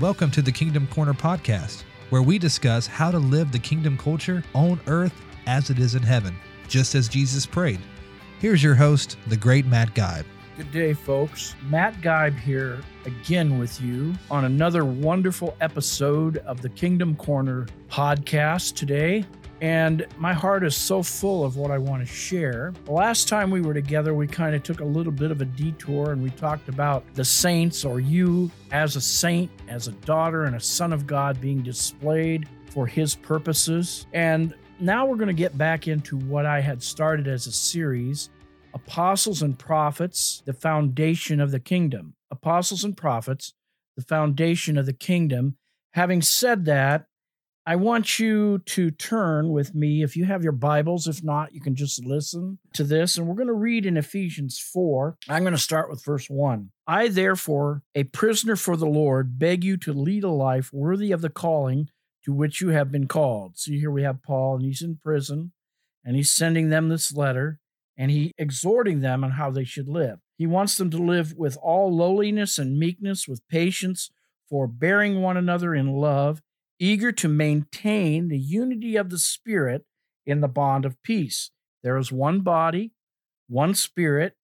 Welcome to the Kingdom Corner podcast, where we discuss how to live the kingdom culture on earth as it is in heaven, just as Jesus prayed. Here's your host, the great Matt Geib. Good day, folks. Matt Geib here again with you on another wonderful episode of the Kingdom Corner podcast today. And my heart is so full of what I want to share. The last time we were together, we kind of took a little bit of a detour and we talked about the saints or you as a saint, as a daughter and a son of God being displayed for his purposes. And now we're going to get back into what I had started as a series Apostles and Prophets, the foundation of the kingdom. Apostles and Prophets, the foundation of the kingdom. Having said that, I want you to turn with me, if you have your Bibles. If not, you can just listen to this. And we're going to read in Ephesians 4. I'm going to start with verse 1. I, therefore, a prisoner for the Lord, beg you to lead a life worthy of the calling to which you have been called. See, here we have Paul, and he's in prison, and he's sending them this letter, and he exhorting them on how they should live. He wants them to live with all lowliness and meekness, with patience, forbearing one another in love eager to maintain the unity of the Spirit in the bond of peace. There is one body, one Spirit,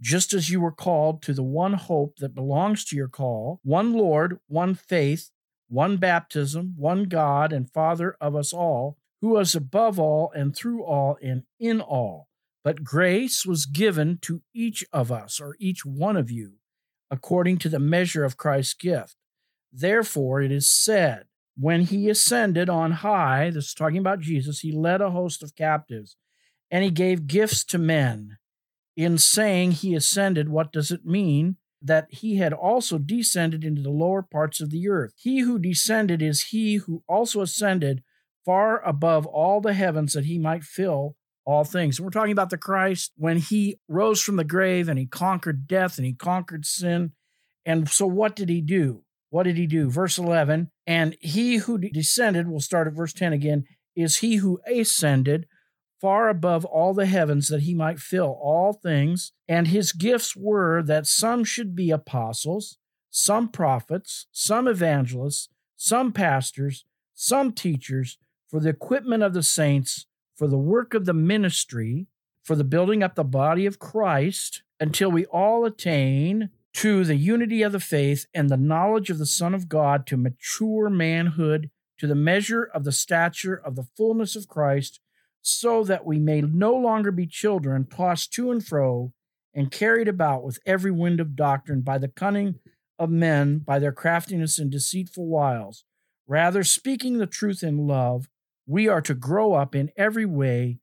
just as you were called to the one hope that belongs to your call, one Lord, one faith, one baptism, one God and Father of us all, who is above all and through all and in all. But grace was given to each of us, or each one of you, according to the measure of Christ's gift. Therefore, it is said, when he ascended on high, this is talking about Jesus, he led a host of captives and he gave gifts to men. In saying he ascended, what does it mean? That he had also descended into the lower parts of the earth. He who descended is he who also ascended far above all the heavens that he might fill all things. And we're talking about the Christ when he rose from the grave and he conquered death and he conquered sin. And so, what did he do? What did he do? Verse 11, and he who descended, we'll start at verse 10 again, is he who ascended far above all the heavens that he might fill all things. And his gifts were that some should be apostles, some prophets, some evangelists, some pastors, some teachers, for the equipment of the saints, for the work of the ministry, for the building up the body of Christ, until we all attain to the unity of the faith and the knowledge of the Son of God, to mature manhood, to the measure of the stature of the fullness of Christ, so that we may no longer be children, tossed to and fro, and carried about with every wind of doctrine by the cunning of men, by their craftiness and deceitful wiles. Rather, speaking the truth in love, we are to grow up in every way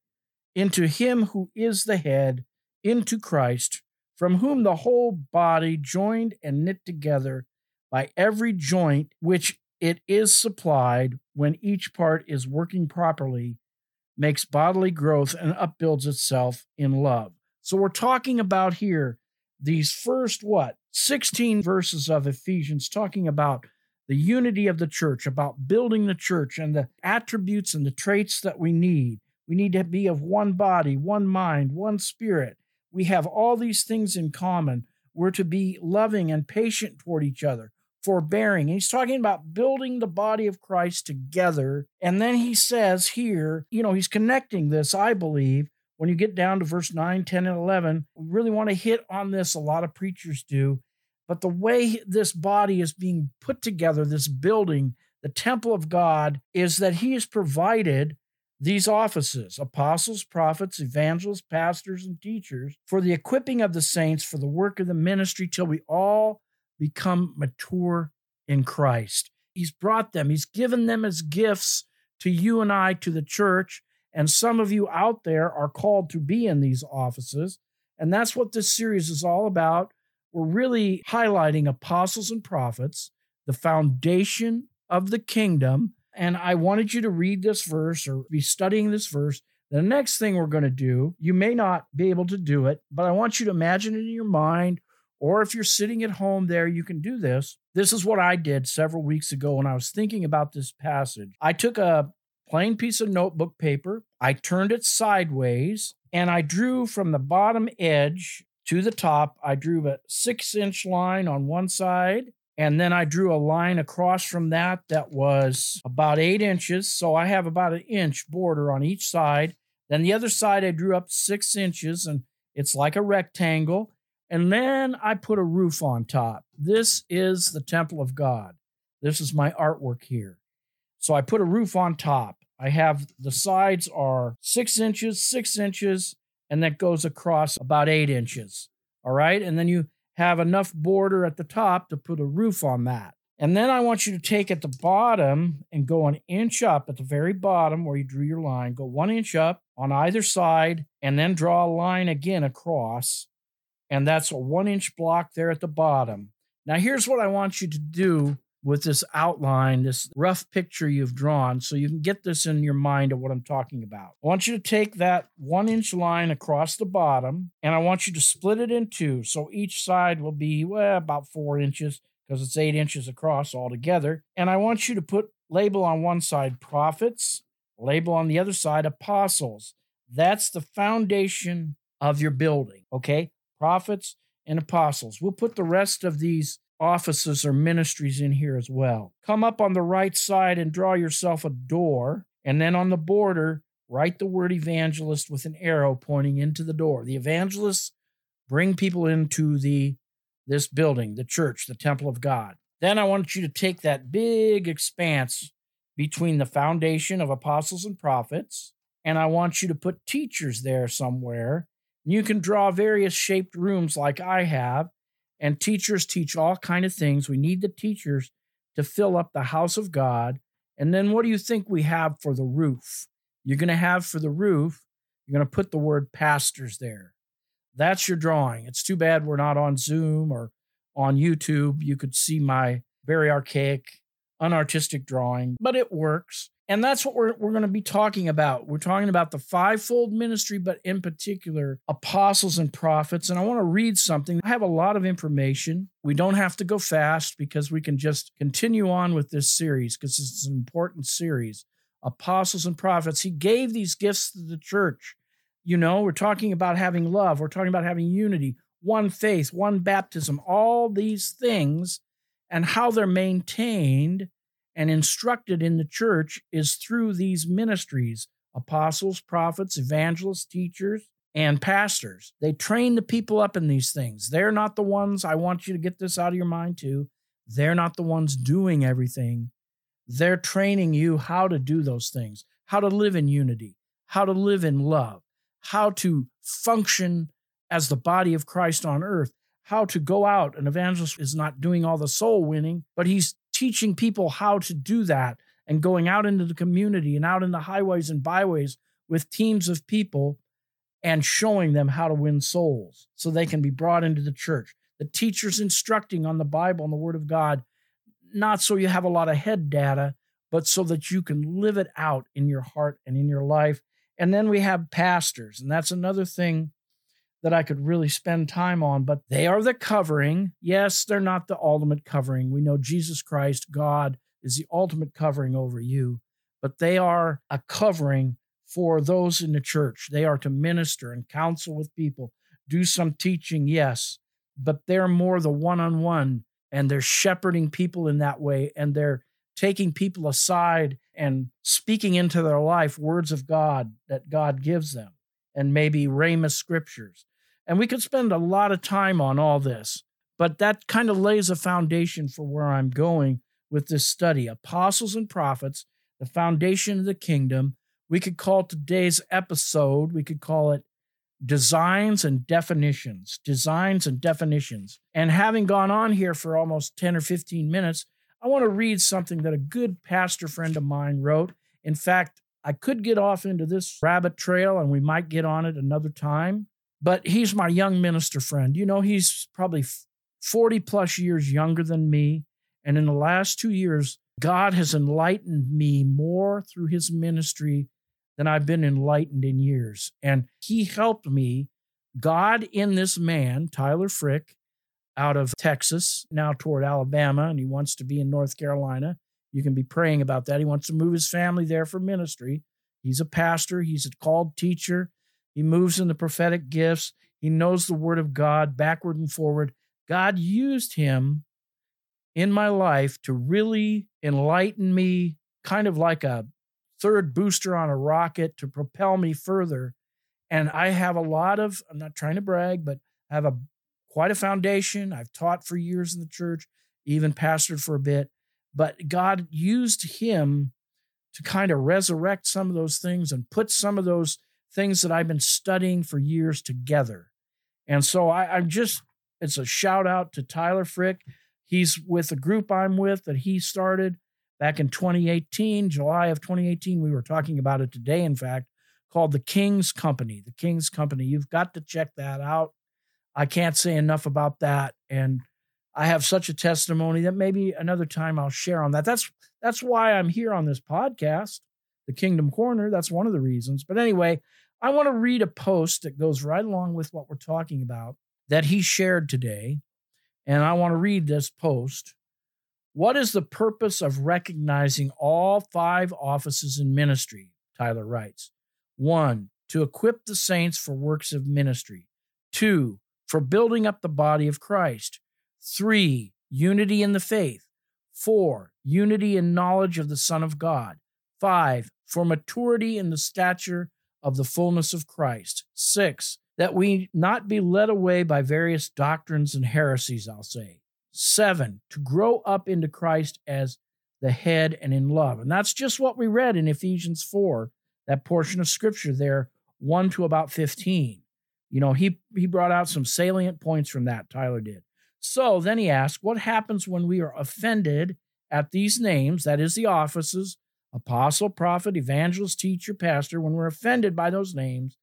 into Him who is the head, into Christ from whom the whole body, joined and knit together by every joint which it is supplied, when each part is working properly, makes bodily growth and upbuilds itself in love. So we're talking about here these first, what, 16 verses of Ephesians, talking about the unity of the church, about building the church and the attributes and the traits that we need. We need to be of one body, one mind, one spirit we have all these things in common. We're to be loving and patient toward each other, forbearing. And he's talking about building the body of Christ together. And then he says here, you know, he's connecting this, I believe, when you get down to verse 9, 10, and 11. We really want to hit on this. A lot of preachers do. But the way this body is being put together, this building, the temple of God, is that he has provided these offices apostles, prophets, evangelists, pastors, and teachers for the equipping of the saints for the work of the ministry till we all become mature in Christ. He's brought them, He's given them as gifts to you and I, to the church. And some of you out there are called to be in these offices. And that's what this series is all about. We're really highlighting apostles and prophets, the foundation of the kingdom and I wanted you to read this verse or be studying this verse. The next thing we're going to do, you may not be able to do it, but I want you to imagine it in your mind, or if you're sitting at home there, you can do this. This is what I did several weeks ago when I was thinking about this passage. I took a plain piece of notebook paper, I turned it sideways, and I drew from the bottom edge to the top. I drew a six inch line on one side And then I drew a line across from that that was about eight inches. So I have about an inch border on each side. Then the other side, I drew up six inches and it's like a rectangle. And then I put a roof on top. This is the temple of God. This is my artwork here. So I put a roof on top. I have the sides are six inches, six inches, and that goes across about eight inches. All right. And then you have enough border at the top to put a roof on that. And then I want you to take at the bottom and go an inch up at the very bottom where you drew your line. Go one inch up on either side and then draw a line again across. And that's a one inch block there at the bottom. Now, here's what I want you to do with this outline, this rough picture you've drawn, so you can get this in your mind of what I'm talking about. I want you to take that one inch line across the bottom and I want you to split it in two. So each side will be well, about four inches because it's eight inches across altogether. And I want you to put label on one side prophets, label on the other side apostles. That's the foundation of your building, okay? Prophets and apostles. We'll put the rest of these offices or ministries in here as well. Come up on the right side and draw yourself a door, and then on the border, write the word evangelist with an arrow pointing into the door. The evangelists bring people into the this building, the church, the temple of God. Then I want you to take that big expanse between the foundation of apostles and prophets, and I want you to put teachers there somewhere. You can draw various shaped rooms like I have, and teachers teach all kind of things. We need the teachers to fill up the house of God. And then what do you think we have for the roof? You're going to have for the roof, you're going to put the word pastors there. That's your drawing. It's too bad we're not on Zoom or on YouTube. You could see my very archaic, unartistic drawing, but it works. And that's what we're, we're going to be talking about. We're talking about the fivefold ministry, but in particular, apostles and prophets. And I want to read something. I have a lot of information. We don't have to go fast because we can just continue on with this series because it's an important series. Apostles and prophets. He gave these gifts to the church. You know, we're talking about having love, we're talking about having unity, one faith, one baptism, all these things, and how they're maintained and instructed in the church is through these ministries apostles, prophets, evangelists, teachers, and pastors. They train the people up in these things. They're not the ones, I want you to get this out of your mind too. They're not the ones doing everything. They're training you how to do those things, how to live in unity, how to live in love, how to function as the body of Christ on earth, how to go out. An evangelist is not doing all the soul winning, but he's teaching people how to do that and going out into the community and out in the highways and byways with teams of people and showing them how to win souls so they can be brought into the church. The teachers instructing on the Bible and the Word of God, not so you have a lot of head data, but so that you can live it out in your heart and in your life. And then we have pastors, and that's another thing that I could really spend time on, but they are the covering. Yes, they're not the ultimate covering. We know Jesus Christ, God, is the ultimate covering over you, but they are a covering for those in the church. They are to minister and counsel with people, do some teaching, yes, but they're more the one on one and they're shepherding people in that way and they're taking people aside and speaking into their life words of God that God gives them and maybe Rhema scriptures. And we could spend a lot of time on all this, but that kind of lays a foundation for where I'm going with this study. Apostles and prophets, the foundation of the kingdom. We could call today's episode, we could call it designs and definitions. Designs and definitions. And having gone on here for almost 10 or 15 minutes, I want to read something that a good pastor friend of mine wrote. In fact, I could get off into this rabbit trail and we might get on it another time but he's my young minister friend. You know, he's probably 40 plus years younger than me. And in the last two years, God has enlightened me more through his ministry than I've been enlightened in years. And he helped me, God in this man, Tyler Frick, out of Texas, now toward Alabama, and he wants to be in North Carolina. You can be praying about that. He wants to move his family there for ministry. He's a pastor, he's a called teacher. He moves in the prophetic gifts. He knows the word of God backward and forward. God used him in my life to really enlighten me, kind of like a third booster on a rocket to propel me further. And I have a lot of, I'm not trying to brag, but I have a quite a foundation. I've taught for years in the church, even pastored for a bit. But God used him to kind of resurrect some of those things and put some of those things that I've been studying for years together. And so I, I'm just, it's a shout out to Tyler Frick. He's with a group I'm with that he started back in 2018, July of 2018. We were talking about it today, in fact, called the King's Company. The King's Company. You've got to check that out. I can't say enough about that. And I have such a testimony that maybe another time I'll share on that. That's that's why I'm here on this podcast, the Kingdom Corner. That's one of the reasons. But anyway, I want to read a post that goes right along with what we're talking about that he shared today. And I want to read this post. What is the purpose of recognizing all five offices in ministry? Tyler writes. One, to equip the saints for works of ministry. Two, for building up the body of Christ. Three, unity in the faith. Four, unity in knowledge of the Son of God. Five, for maturity in the stature of the fullness of Christ. Six, that we not be led away by various doctrines and heresies, I'll say. Seven, to grow up into Christ as the head and in love. And that's just what we read in Ephesians 4, that portion of scripture there, 1 to about 15. You know, he, he brought out some salient points from that, Tyler did. So then he asked, What happens when we are offended at these names, that is, the offices, apostle, prophet, evangelist, teacher, pastor, when we're offended by those names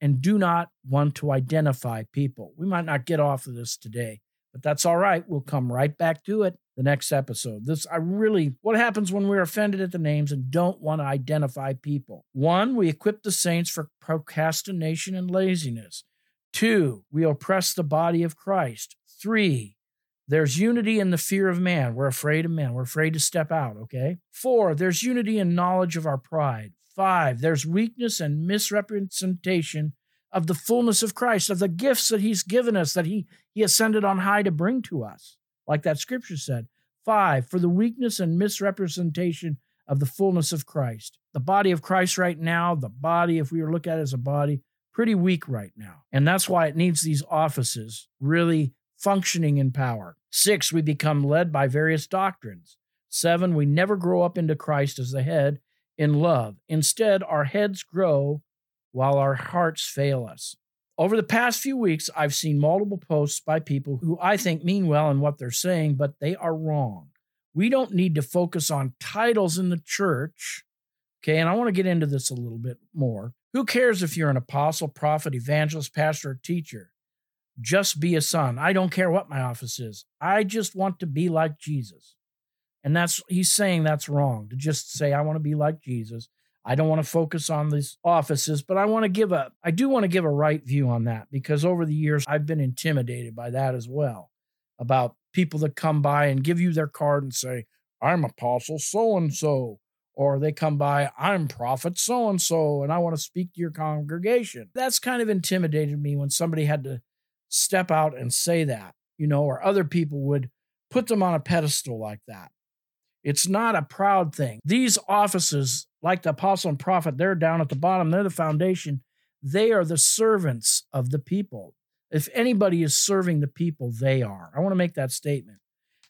and do not want to identify people? We might not get off of this today, but that's all right. We'll come right back to it the next episode. This, I really, what happens when we're offended at the names and don't want to identify people? One, we equip the saints for procrastination and laziness. Two, we oppress the body of Christ. Three, there's unity in the fear of man. We're afraid of man. We're afraid to step out, okay? Four, there's unity in knowledge of our pride. Five, there's weakness and misrepresentation of the fullness of Christ, of the gifts that he's given us, that he, he ascended on high to bring to us, like that scripture said. Five, for the weakness and misrepresentation of the fullness of Christ. The body of Christ right now, the body, if we were to look at it as a body, pretty weak right now. And that's why it needs these offices really functioning in power. Six, we become led by various doctrines. Seven, we never grow up into Christ as the head in love. Instead, our heads grow while our hearts fail us. Over the past few weeks, I've seen multiple posts by people who I think mean well in what they're saying, but they are wrong. We don't need to focus on titles in the church. Okay, and I want to get into this a little bit more. Who cares if you're an apostle, prophet, evangelist, pastor, or teacher? Just be a son. I don't care what my office is. I just want to be like Jesus. And that's, he's saying that's wrong to just say, I want to be like Jesus. I don't want to focus on these offices, but I want to give a, I do want to give a right view on that because over the years I've been intimidated by that as well about people that come by and give you their card and say, I'm apostle so and so. Or they come by, I'm prophet so and so, and I want to speak to your congregation. That's kind of intimidated me when somebody had to step out and say that, you know, or other people would put them on a pedestal like that. It's not a proud thing. These offices, like the apostle and prophet, they're down at the bottom, they're the foundation. They are the servants of the people. If anybody is serving the people, they are. I want to make that statement.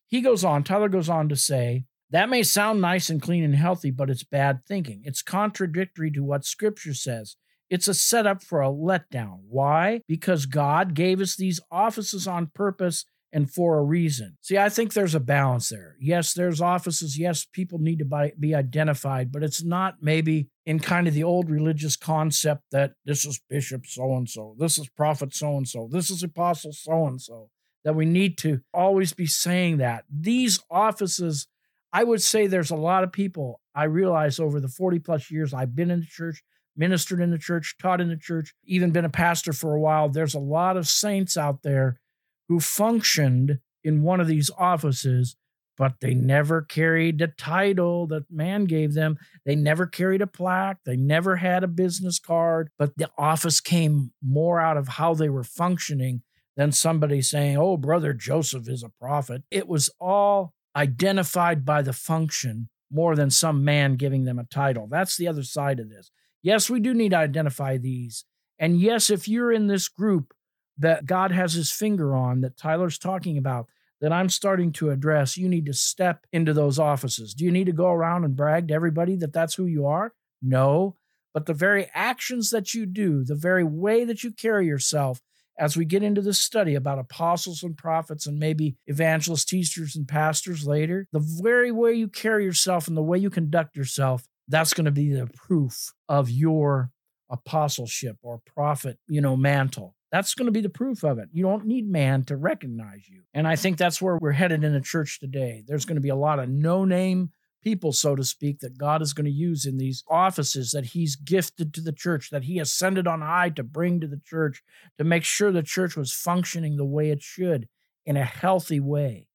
He goes on, Tyler goes on to say, that may sound nice and clean and healthy, but it's bad thinking. It's contradictory to what scripture says. It's a setup for a letdown. Why? Because God gave us these offices on purpose and for a reason. See, I think there's a balance there. Yes, there's offices. Yes, people need to be identified, but it's not maybe in kind of the old religious concept that this is Bishop so and so, this is Prophet so and so, this is Apostle so and so, that we need to always be saying that. These offices, I would say there's a lot of people I realize over the 40 plus years I've been in the church, ministered in the church, taught in the church, even been a pastor for a while. There's a lot of saints out there who functioned in one of these offices, but they never carried the title that man gave them. They never carried a plaque. They never had a business card, but the office came more out of how they were functioning than somebody saying, Oh, brother Joseph is a prophet. It was all identified by the function more than some man giving them a title. That's the other side of this. Yes, we do need to identify these. And yes, if you're in this group that God has his finger on, that Tyler's talking about, that I'm starting to address, you need to step into those offices. Do you need to go around and brag to everybody that that's who you are? No. But the very actions that you do, the very way that you carry yourself, as we get into this study about apostles and prophets and maybe evangelists, teachers, and pastors later, the very way you carry yourself and the way you conduct yourself, that's going to be the proof of your apostleship or prophet, you know, mantle. That's going to be the proof of it. You don't need man to recognize you. And I think that's where we're headed in the church today. There's going to be a lot of no name people, so to speak, that God is going to use in these offices that He's gifted to the church, that He ascended on high to bring to the church, to make sure the church was functioning the way it should in a healthy way.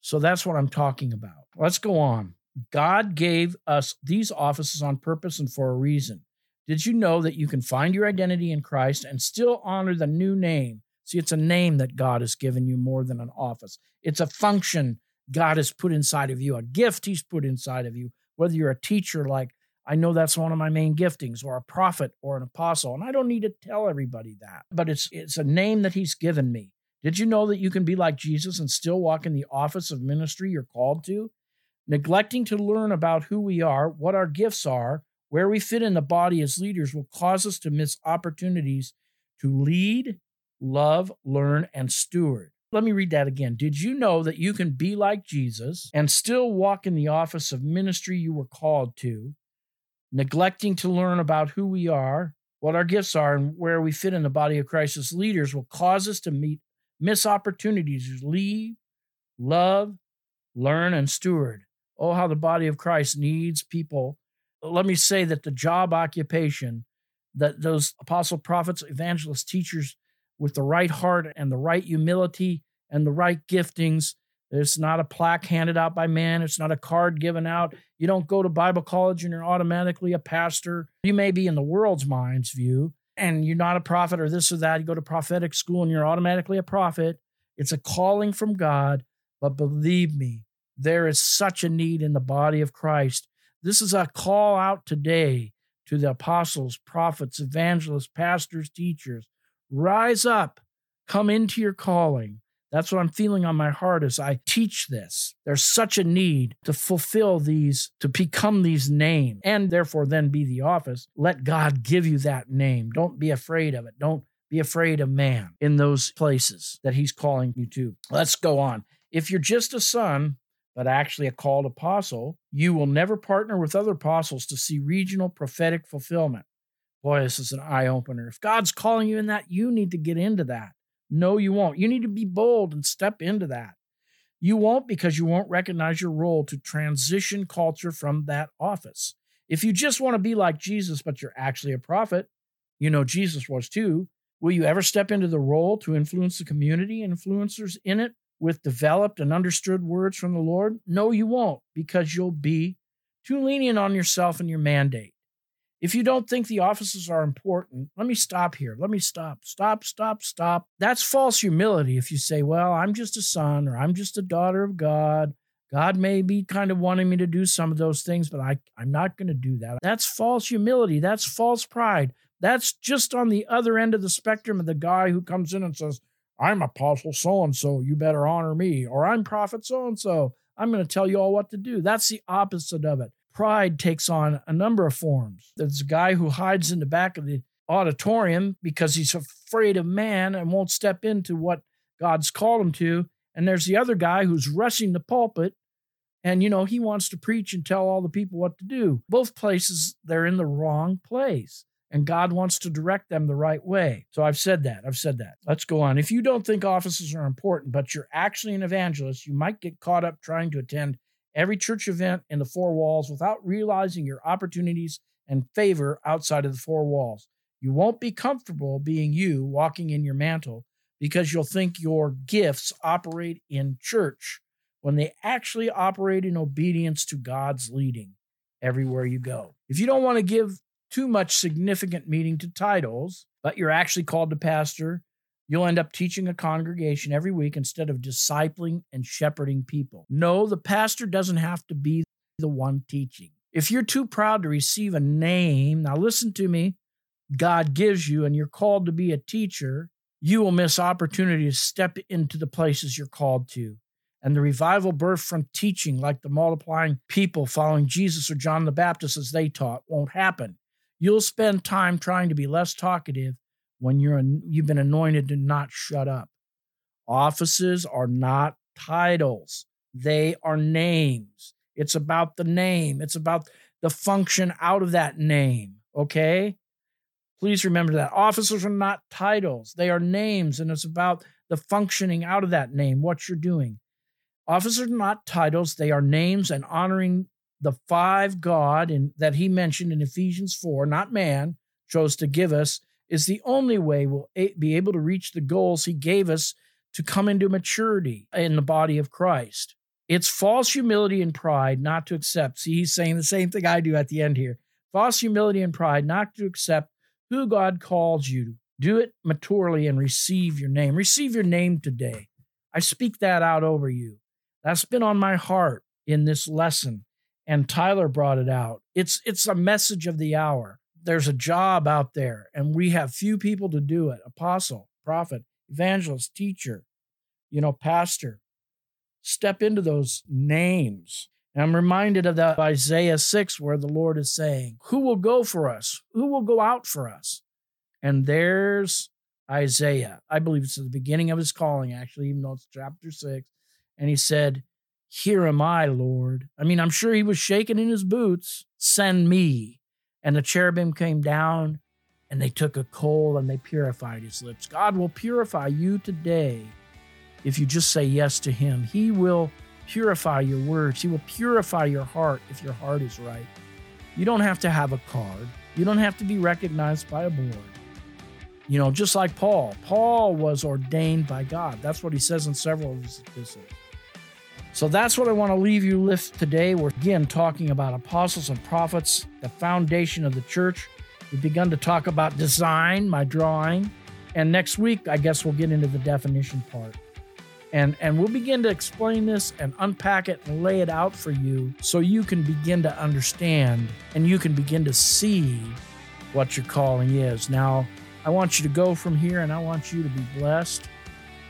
So that's what I'm talking about. Let's go on. God gave us these offices on purpose and for a reason. Did you know that you can find your identity in Christ and still honor the new name? See, it's a name that God has given you more than an office. It's a function God has put inside of you, a gift He's put inside of you, whether you're a teacher, like I know that's one of my main giftings, or a prophet or an apostle. And I don't need to tell everybody that, but it's it's a name that He's given me. Did you know that you can be like Jesus and still walk in the office of ministry you're called to? Neglecting to learn about who we are, what our gifts are, where we fit in the body as leaders will cause us to miss opportunities to lead, love, learn, and steward. Let me read that again. Did you know that you can be like Jesus and still walk in the office of ministry you were called to, neglecting to learn about who we are, what our gifts are, and where we fit in the body of Christ as leaders will cause us to meet miss opportunities to lead, love, learn, and steward. Oh, how the body of Christ needs people. Let me say that the job occupation that those apostle, prophets, evangelists, teachers with the right heart and the right humility and the right giftings. It's not a plaque handed out by man. It's not a card given out. You don't go to Bible college and you're automatically a pastor. You may be in the world's mind's view, and you're not a prophet or this or that. You go to prophetic school and you're automatically a prophet. It's a calling from God. But believe me, there is such a need in the body of Christ. This is a call out today to the apostles, prophets, evangelists, pastors, teachers Rise up, come into your calling. That's what I'm feeling on my heart as I teach this. There's such a need to fulfill these, to become these names, and therefore then be the office. Let God give you that name. Don't be afraid of it. Don't be afraid of man in those places that he's calling you to. Let's go on. If you're just a son, but actually a called apostle, you will never partner with other apostles to see regional prophetic fulfillment. Boy, this is an eye opener. If God's calling you in that, you need to get into that. No, you won't. You need to be bold and step into that. You won't because you won't recognize your role to transition culture from that office. If you just want to be like Jesus, but you're actually a prophet, you know Jesus was too, will you ever step into the role to influence the community influencers in it with developed and understood words from the Lord? No, you won't because you'll be too lenient on yourself and your mandate. If you don't think the offices are important, let me stop here. Let me stop. Stop, stop, stop. That's false humility if you say, well, I'm just a son or I'm just a daughter of God. God may be kind of wanting me to do some of those things, but I, I'm not going to do that. That's false humility. That's false pride. That's just on the other end of the spectrum of the guy who comes in and says, I'm apostle so and so, you better honor me, or I'm prophet so and so, I'm going to tell you all what to do. That's the opposite of it pride takes on a number of forms. There's a guy who hides in the back of the auditorium because he's afraid of man and won't step into what God's called him to. And there's the other guy who's rushing the pulpit and, you know, he wants to preach and tell all the people what to do. Both places, they're in the wrong place. And God wants to direct them the right way. So I've said that. I've said that. Let's go on. If you don't think offices are important, but you're actually an evangelist, you might get caught up trying to attend every church event in the four walls without realizing your opportunities and favor outside of the four walls. You won't be comfortable being you walking in your mantle because you'll think your gifts operate in church when they actually operate in obedience to God's leading everywhere you go. If you don't want to give too much significant meaning to titles, but you're actually called to pastor, You'll end up teaching a congregation every week instead of discipling and shepherding people. No, the pastor doesn't have to be the one teaching. If you're too proud to receive a name, now listen to me, God gives you and you're called to be a teacher, you will miss opportunity to step into the places you're called to. And the revival birth from teaching, like the multiplying people following Jesus or John the Baptist as they taught, won't happen. You'll spend time trying to be less talkative when you're you've been anointed to not shut up. Offices are not titles. They are names. It's about the name. It's about the function out of that name, okay? Please remember that officers are not titles. They are names and it's about the functioning out of that name, what you're doing. Officers are not titles, they are names and honoring the five God in, that he mentioned in Ephesians 4, not man, chose to give us, is the only way we'll be able to reach the goals he gave us to come into maturity in the body of Christ. It's false humility and pride not to accept. See, he's saying the same thing I do at the end here. False humility and pride not to accept who God calls you to. Do it maturely and receive your name. Receive your name today. I speak that out over you. That's been on my heart in this lesson and Tyler brought it out. It's it's a message of the hour. There's a job out there and we have few people to do it. Apostle, prophet, evangelist, teacher, you know, pastor. Step into those names. And I'm reminded of that Isaiah 6 where the Lord is saying, "Who will go for us? Who will go out for us?" And there's Isaiah. I believe it's at the beginning of his calling actually, even though it's chapter 6. And he said, here am I, Lord. I mean, I'm sure he was shaking in his boots. Send me. And the cherubim came down and they took a coal and they purified his lips. God will purify you today if you just say yes to him. He will purify your words, he will purify your heart if your heart is right. You don't have to have a card, you don't have to be recognized by a board. You know, just like Paul. Paul was ordained by God. That's what he says in several of his epistles. So that's what I want to leave you with today. We're again talking about apostles and prophets, the foundation of the church. We've begun to talk about design, my drawing. And next week, I guess we'll get into the definition part. And, and we'll begin to explain this and unpack it and lay it out for you so you can begin to understand and you can begin to see what your calling is. Now, I want you to go from here and I want you to be blessed.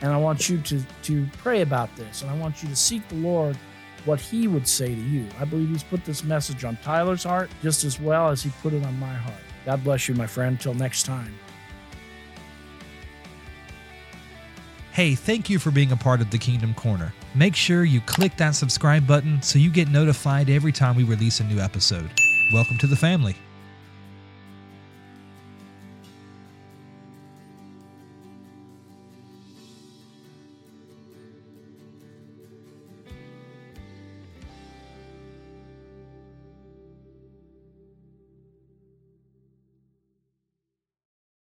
And I want you to, to pray about this. And I want you to seek the Lord what he would say to you. I believe he's put this message on Tyler's heart just as well as he put it on my heart. God bless you, my friend. Until next time. Hey, thank you for being a part of the Kingdom Corner. Make sure you click that subscribe button so you get notified every time we release a new episode. Welcome to the family.